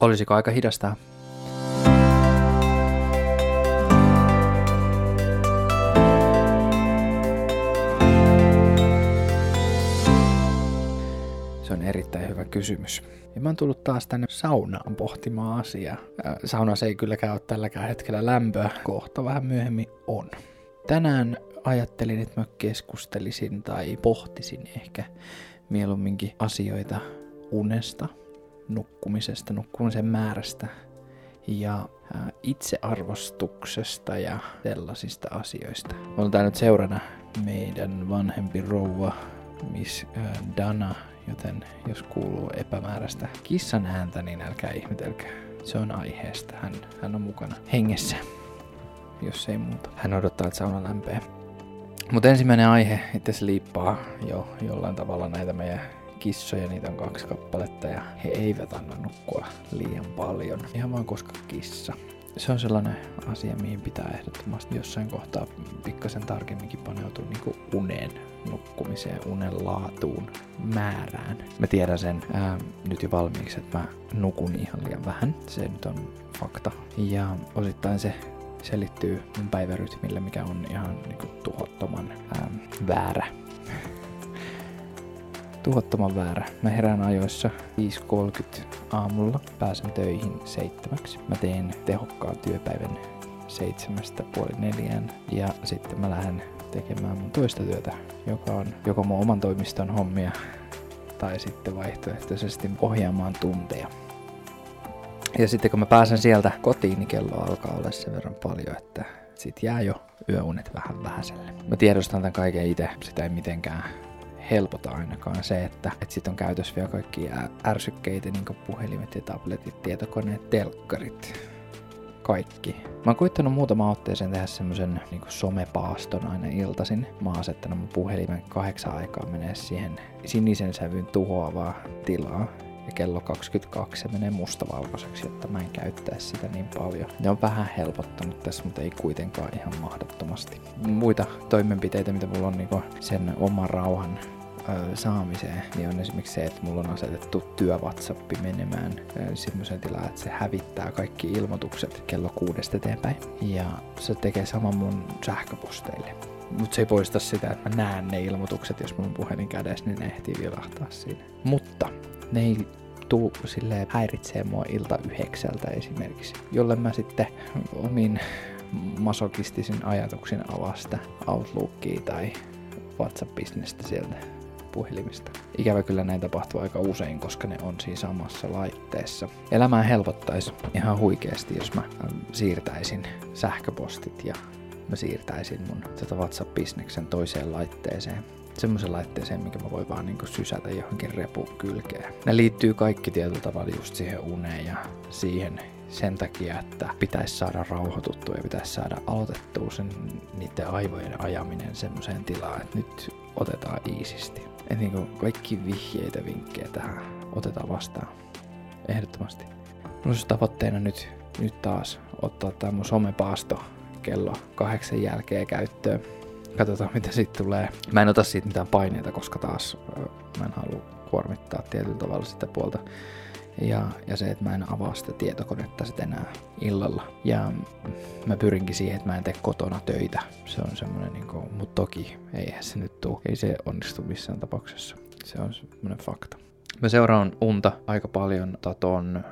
Olisiko aika hidastaa? Se on erittäin hyvä kysymys. Ja mä oon tullut taas tänne saunaan pohtimaan asiaa. Saunassa ei kylläkään ole tälläkään hetkellä lämpöä, kohta vähän myöhemmin on. Tänään ajattelin, että mä keskustelisin tai pohtisin ehkä mieluumminkin asioita unesta, nukkumisesta, nukkumisen määrästä ja itsearvostuksesta ja sellaisista asioista. On tää nyt seurana meidän vanhempi rouva Miss Dana, joten jos kuuluu epämääräistä kissan ääntä, niin älkää ihmetelkää. Se on aiheesta. Hän, hän on mukana hengessä, jos ei muuta. Hän odottaa, että sauna lämpee. Mutta ensimmäinen aihe itse liippaa jo jollain tavalla näitä meidän kissoja, niitä on kaksi kappaletta ja he eivät anna nukkua liian paljon. Ihan vaan koska kissa. Se on sellainen asia, mihin pitää ehdottomasti jossain kohtaa pikkasen tarkemminkin paneutua niin uneen, nukkumiseen, unen laatuun, määrään. Mä tiedän sen ää, nyt jo valmiiksi, että mä nukun ihan liian vähän. Se nyt on fakta. Ja osittain se selittyy mun päivärytmille, mikä on ihan niin kuin, tuhottoman ää, väärä. Tuhottoman väärä. Mä herään ajoissa 5.30 aamulla, pääsen töihin seitsemäksi. Mä teen tehokkaan työpäivän seitsemästä puoli neljään ja sitten mä lähden tekemään mun toista työtä, joka on joko mun oman toimiston hommia tai sitten vaihtoehtoisesti ohjaamaan tunteja. Ja sitten kun mä pääsen sieltä kotiin, niin kello alkaa olla sen verran paljon, että sit jää jo yöunet vähän vähäiselle. Mä tiedostan tämän kaiken itse, sitä ei mitenkään helpota ainakaan se, että, että sit on käytössä vielä kaikki ärsykkeitä, niin kuin puhelimet ja tabletit, tietokoneet, telkkarit, kaikki. Mä oon koittanut muutama otteeseen tehdä semmosen niin somepaaston aina iltaisin. Mä oon asettanut mun puhelimen kahdeksan aikaa menee siihen sinisen sävyn tuhoavaa tilaa ja kello 22 se menee mustavalkoiseksi, jotta mä en käyttäisi sitä niin paljon. Ne on vähän helpottanut tässä, mutta ei kuitenkaan ihan mahdottomasti. Muita toimenpiteitä, mitä mulla on niin sen oman rauhan saamiseen, niin on esimerkiksi se, että mulla on asetettu työ WhatsApp menemään semmoisen tilaan, että se hävittää kaikki ilmoitukset kello kuudesta eteenpäin. Ja se tekee saman mun sähköposteille. Mutta se ei poista sitä, että mä näen ne ilmoitukset, jos on puhelin kädessä, niin ne ehtii vilahtaa siinä. Mutta ne ei tuu silleen häiritsee mua ilta yhdeksältä esimerkiksi, jolle mä sitten omin masokistisin ajatuksin avasta Outlookia tai WhatsApp-bisnestä sieltä puhelimista. Ikävä kyllä näin tapahtuu aika usein, koska ne on siinä samassa laitteessa. Elämää helpottaisi ihan huikeasti, jos mä siirtäisin sähköpostit ja mä siirtäisin mun tätä WhatsApp-bisneksen toiseen laitteeseen semmoisen laitteeseen, mikä mä voin vaan niinku sysätä johonkin repun kylkeen. Ne liittyy kaikki tietyllä tavalla just siihen uneen ja siihen sen takia, että pitäisi saada rauhoituttua ja pitäisi saada aloitettua sen niiden aivojen ajaminen semmoiseen tilaan, että nyt otetaan iisisti. Että niinku kaikki vihjeitä, vinkkejä tähän otetaan vastaan. Ehdottomasti. Mulla olisi tavoitteena nyt, nyt taas ottaa tämä mun somepaasto kello kahdeksan jälkeen käyttöön katsotaan mitä siitä tulee. Mä en ota siitä mitään paineita, koska taas mä en halua kuormittaa tietyllä tavalla sitä puolta. Ja, ja se, että mä en avaa sitä tietokonetta sitten enää illalla. Ja mä pyrinkin siihen, että mä en tee kotona töitä. Se on semmoinen, niin kuin, mutta toki eihän se nyt tuu. Ei se onnistu missään tapauksessa. Se on semmoinen fakta. Mä seuraan unta aika paljon ton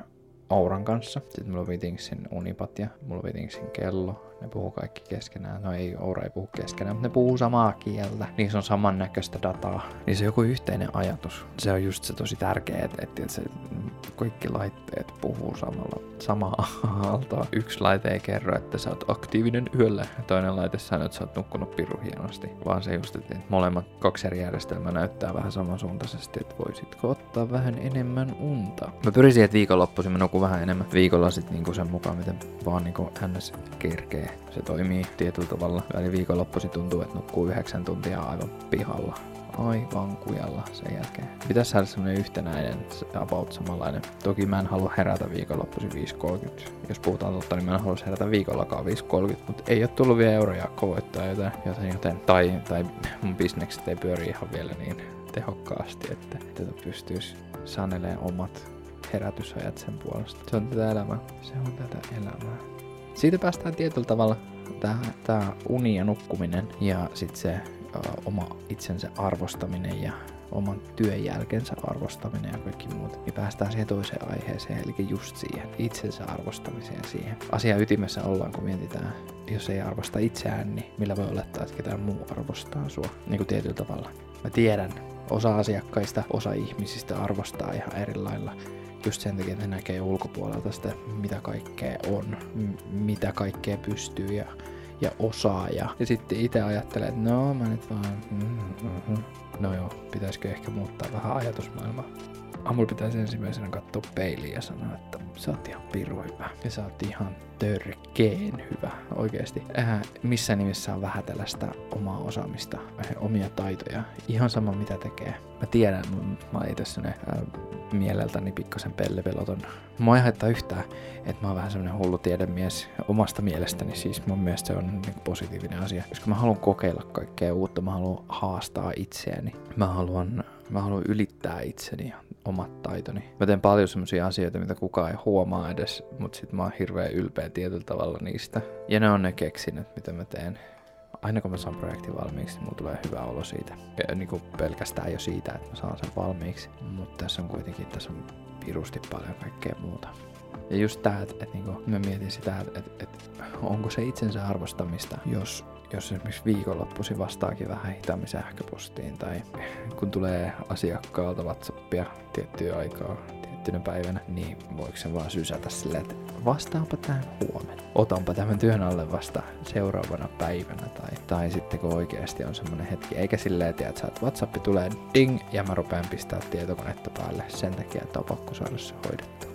Auran kanssa. Sitten mulla on Vitingsin unipat ja mulla on Vitingsin kello ne puhuu kaikki keskenään. No ei, Oura ei puhu keskenään, mutta ne puhuu samaa kieltä. Niissä on samannäköistä dataa. Niin se on joku yhteinen ajatus. Se on just se tosi tärkeä, että, että se kaikki laitteet puhuu samalla, samaa aaltoa. Yksi laite ei kerro, että sä oot aktiivinen yöllä. Toinen laite sanoo, että sä oot nukkunut piru hienosti. Vaan se just, että molemmat kaksi eri järjestelmää näyttää vähän samansuuntaisesti, että voisitko ottaa vähän enemmän unta. Mä pyrin siihen, että viikonloppuisin mä nukun vähän enemmän. Viikolla sitten niinku sen mukaan, miten vaan niinku ns kerkee se toimii tietyllä tavalla. Väli viikonloppuisin tuntuu, että nukkuu yhdeksän tuntia aivan pihalla. Aivan kujalla sen jälkeen. Pitäisi saada semmonen yhtenäinen, about samanlainen. Toki mä en halua herätä viikonloppuisin 5.30. Jos puhutaan totta, niin mä en halua herätä viikollakaan 5.30. Mutta ei ole tullut vielä euroja voittaa joten, joten, joten tai, tai mun bisnekset ei pyöri ihan vielä niin tehokkaasti, että tätä pystyisi sanelemaan omat herätysajat sen puolesta. Se on tätä elämää. Se on tätä elämää. Siitä päästään tietyllä tavalla tää, tää uni ja nukkuminen ja sitten se oma itsensä arvostaminen ja oman työn jälkensä arvostaminen ja kaikki muut, niin päästään siihen toiseen aiheeseen, eli just siihen itsensä arvostamiseen siihen. Asia ytimessä ollaan, kun mietitään, jos ei arvosta itseään, niin millä voi olettaa, että ketään muu arvostaa sua, niin kuin tietyllä tavalla. Mä tiedän, osa asiakkaista, osa ihmisistä arvostaa ihan eri lailla just sen takia, että ne näkee ulkopuolelta sitä, mitä kaikkea on, m- mitä kaikkea pystyy ja, ja osaa. Ja, ja sitten itse ajattelee, että no mä nyt vaan, mm-hmm. no joo, pitäisikö ehkä muuttaa vähän ajatusmaailmaa. Aamulla pitäisi ensimmäisenä katsoa peiliin ja sanoa, että sä oot ihan piru hyvä. Ja sä oot ihan törkeen hyvä, oikeesti. Äh, missä nimessä on vähätellä sitä omaa osaamista, äh, omia taitoja. Ihan sama mitä tekee. Mä tiedän, mä oon itse äh, mieleltäni pikkasen pelleveloton. Mua ei haittaa yhtään, että mä oon vähän semmonen hullu tiedemies omasta mielestäni. Siis mun mielestä se on niin positiivinen asia. Koska mä haluan kokeilla kaikkea uutta, mä haluan haastaa itseäni. Mä haluan, mä haluan ylittää itseni ja omat taitoni. Mä teen paljon semmoisia asioita, mitä kukaan ei huomaa edes, mutta sit mä oon hirveän ylpeä tietyllä tavalla niistä. Ja ne on ne keksinnöt, mitä mä teen aina kun mä saan projektin valmiiksi, niin mulla tulee hyvä olo siitä. Ja niin kuin pelkästään jo siitä, että mä saan sen valmiiksi. Mutta tässä on kuitenkin, tässä on pirusti paljon kaikkea muuta. Ja just tää, että et, niinku, mä mietin sitä, että et, et, onko se itsensä arvostamista, jos, jos esimerkiksi viikonloppusi vastaakin vähän hitaammin sähköpostiin tai kun tulee asiakkaalta Whatsappia tiettyä aikaa tiettynä päivänä, niin voiko se vaan sysätä silleen, että vastaanpa tähän huomenna. Otanpa tämän työn alle vasta seuraavana päivänä tai, tai sitten kun oikeasti on semmoinen hetki. Eikä silleen, tiedä, että että Whatsappi tulee ding ja mä rupean pistää tietokonetta päälle sen takia, että on pakko saada se hoidettua.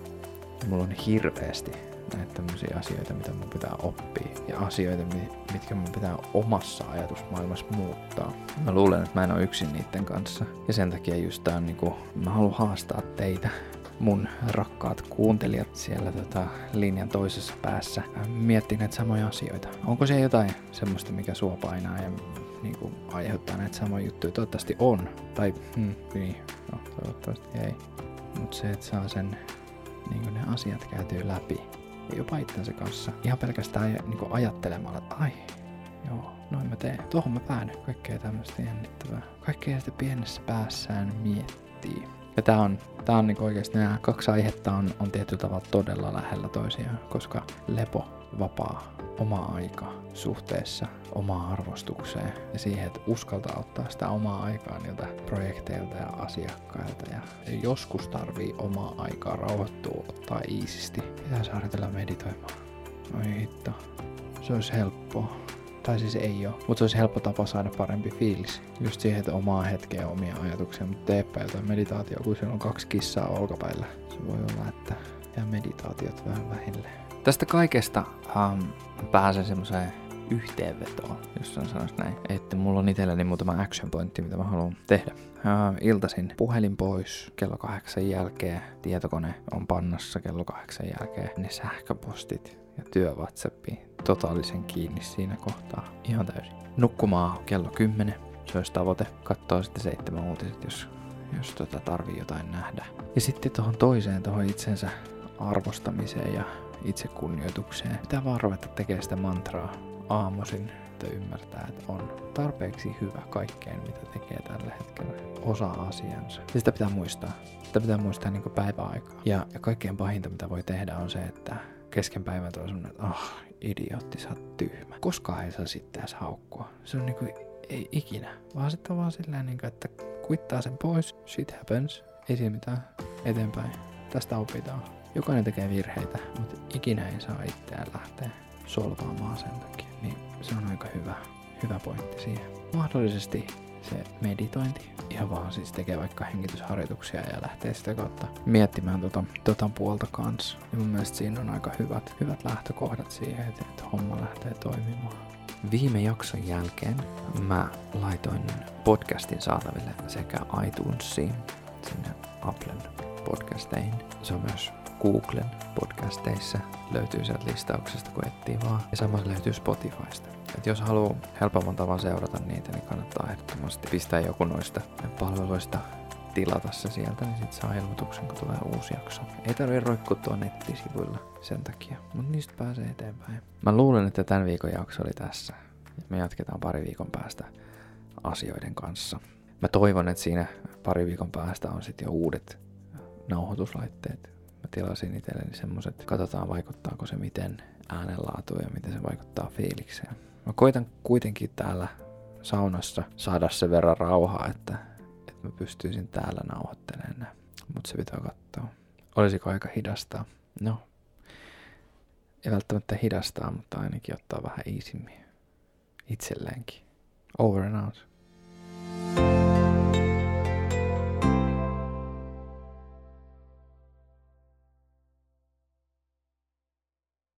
Mulla on hirveästi näitä tämmöisiä asioita, mitä mun pitää oppia ja asioita, mitkä mun pitää omassa ajatusmaailmassa muuttaa. Mä luulen, että mä en ole yksin niiden kanssa ja sen takia just tää on niinku, mä haluan haastaa teitä mun rakkaat kuuntelijat siellä tota, linjan toisessa päässä miettii näitä samoja asioita. Onko se jotain semmoista, mikä sua painaa ja niin kuin, aiheuttaa näitä samoja juttuja? Toivottavasti on. Tai hmm, niin, no, toivottavasti ei. Mutta se, että saa sen niin ne asiat käytyy läpi jopa itsensä kanssa. Ihan pelkästään niin ajattelemalla, että ai, joo, noin mä teen. Tuohon mä päädyn. Kaikkea tämmöistä jännittävää. Kaikkea sitä pienessä päässään miettii. Ja tää on, tää on niinku oikeesti nämä kaksi aihetta on, on tietyllä tavalla todella lähellä toisiaan, koska lepo, vapaa, oma aika suhteessa omaan arvostukseen ja siihen, että uskaltaa ottaa sitä omaa aikaa niiltä projekteilta ja asiakkailta ja joskus tarvii omaa aikaa rauhoittua, ottaa iisisti. Pitäisi harjoitella meditoimaan. Oi hitto. Se olisi helppoa. Tai siis ei ole, mutta se olisi helppo tapa saada parempi fiilis. Just siihen, että omaa hetkeä omia ajatuksia, mutta teepä jotain meditaatio, kun siellä on kaksi kissaa olkapäillä. Se voi olla, että jää meditaatiot vähän vähille. Tästä kaikesta um, pääsen semmoiseen yhteenvetoon, jos on sanoisi näin. Että mulla on itselläni muutama action pointti, mitä mä haluan tehdä. Uh, iltasin puhelin pois kello kahdeksan jälkeen, tietokone on pannassa kello kahdeksan jälkeen, ne sähköpostit ja työ WhatsAppiin totaalisen kiinni siinä kohtaa. Ihan täysin. Nukkumaan kello 10. Se olisi tavoite. Katsoa sitten seitsemän uutiset, jos, jos tota tarvii jotain nähdä. Ja sitten tuohon toiseen, tuohon itsensä arvostamiseen ja itsekunnioitukseen. Pitää vaan ruveta tekemään sitä mantraa aamuisin, että ymmärtää, että on tarpeeksi hyvä kaikkeen, mitä tekee tällä hetkellä. Osaa asiansa. Ja sitä pitää muistaa. Sitä pitää muistaa niin päiväaikaa. Ja, ja kaikkein pahinta, mitä voi tehdä, on se, että kesken päivän tuo semmonen, että oh, idiootti, sä oot tyhmä. Koskaan ei saa sitten edes haukkua. Se on niinku, ei ikinä. Vaan sitten vaan silleen, niinku, että kuittaa sen pois, shit happens, ei siinä mitään, eteenpäin. Tästä opitaan. Jokainen tekee virheitä, mutta ikinä ei saa itseään lähteä solvaamaan sen takia. Niin se on aika hyvä, hyvä pointti siihen. Mahdollisesti se meditointi. Ihan vaan siis tekee vaikka hengitysharjoituksia ja lähtee sitä kautta miettimään tota, tota puolta kanssa. Ja mun mielestä siinä on aika hyvät, hyvät lähtökohdat siihen, että, että homma lähtee toimimaan. Viime jakson jälkeen mä laitoin podcastin saataville sekä iTunesiin, sinne Applen podcasteihin. Se on myös Googlen podcasteissa löytyy sieltä listauksesta, kun etsii vaan. Ja samassa löytyy Spotifysta. Et jos haluaa helpomman tavan seurata niitä, niin kannattaa ehdottomasti pistää joku noista palveluista tilata se sieltä, niin sit saa ilmoituksen, kun tulee uusi jakso. Ei tarvii roikkua tuon nettisivuilla sen takia, mutta niistä pääsee eteenpäin. Mä luulen, että tämän viikon jakso oli tässä. Me jatketaan pari viikon päästä asioiden kanssa. Mä toivon, että siinä pari viikon päästä on sitten jo uudet nauhoituslaitteet. Mä tilasin itselleni semmoset, katsotaan vaikuttaako se miten äänenlaatu ja miten se vaikuttaa fiilikseen. Mä koitan kuitenkin täällä saunassa saada sen verran rauhaa, että, että mä pystyisin täällä nauhoittelemaan. Mutta se pitää katsoa. Olisiko aika hidastaa? No, ei välttämättä hidastaa, mutta ainakin ottaa vähän iisimmin itselleenkin. Over and out.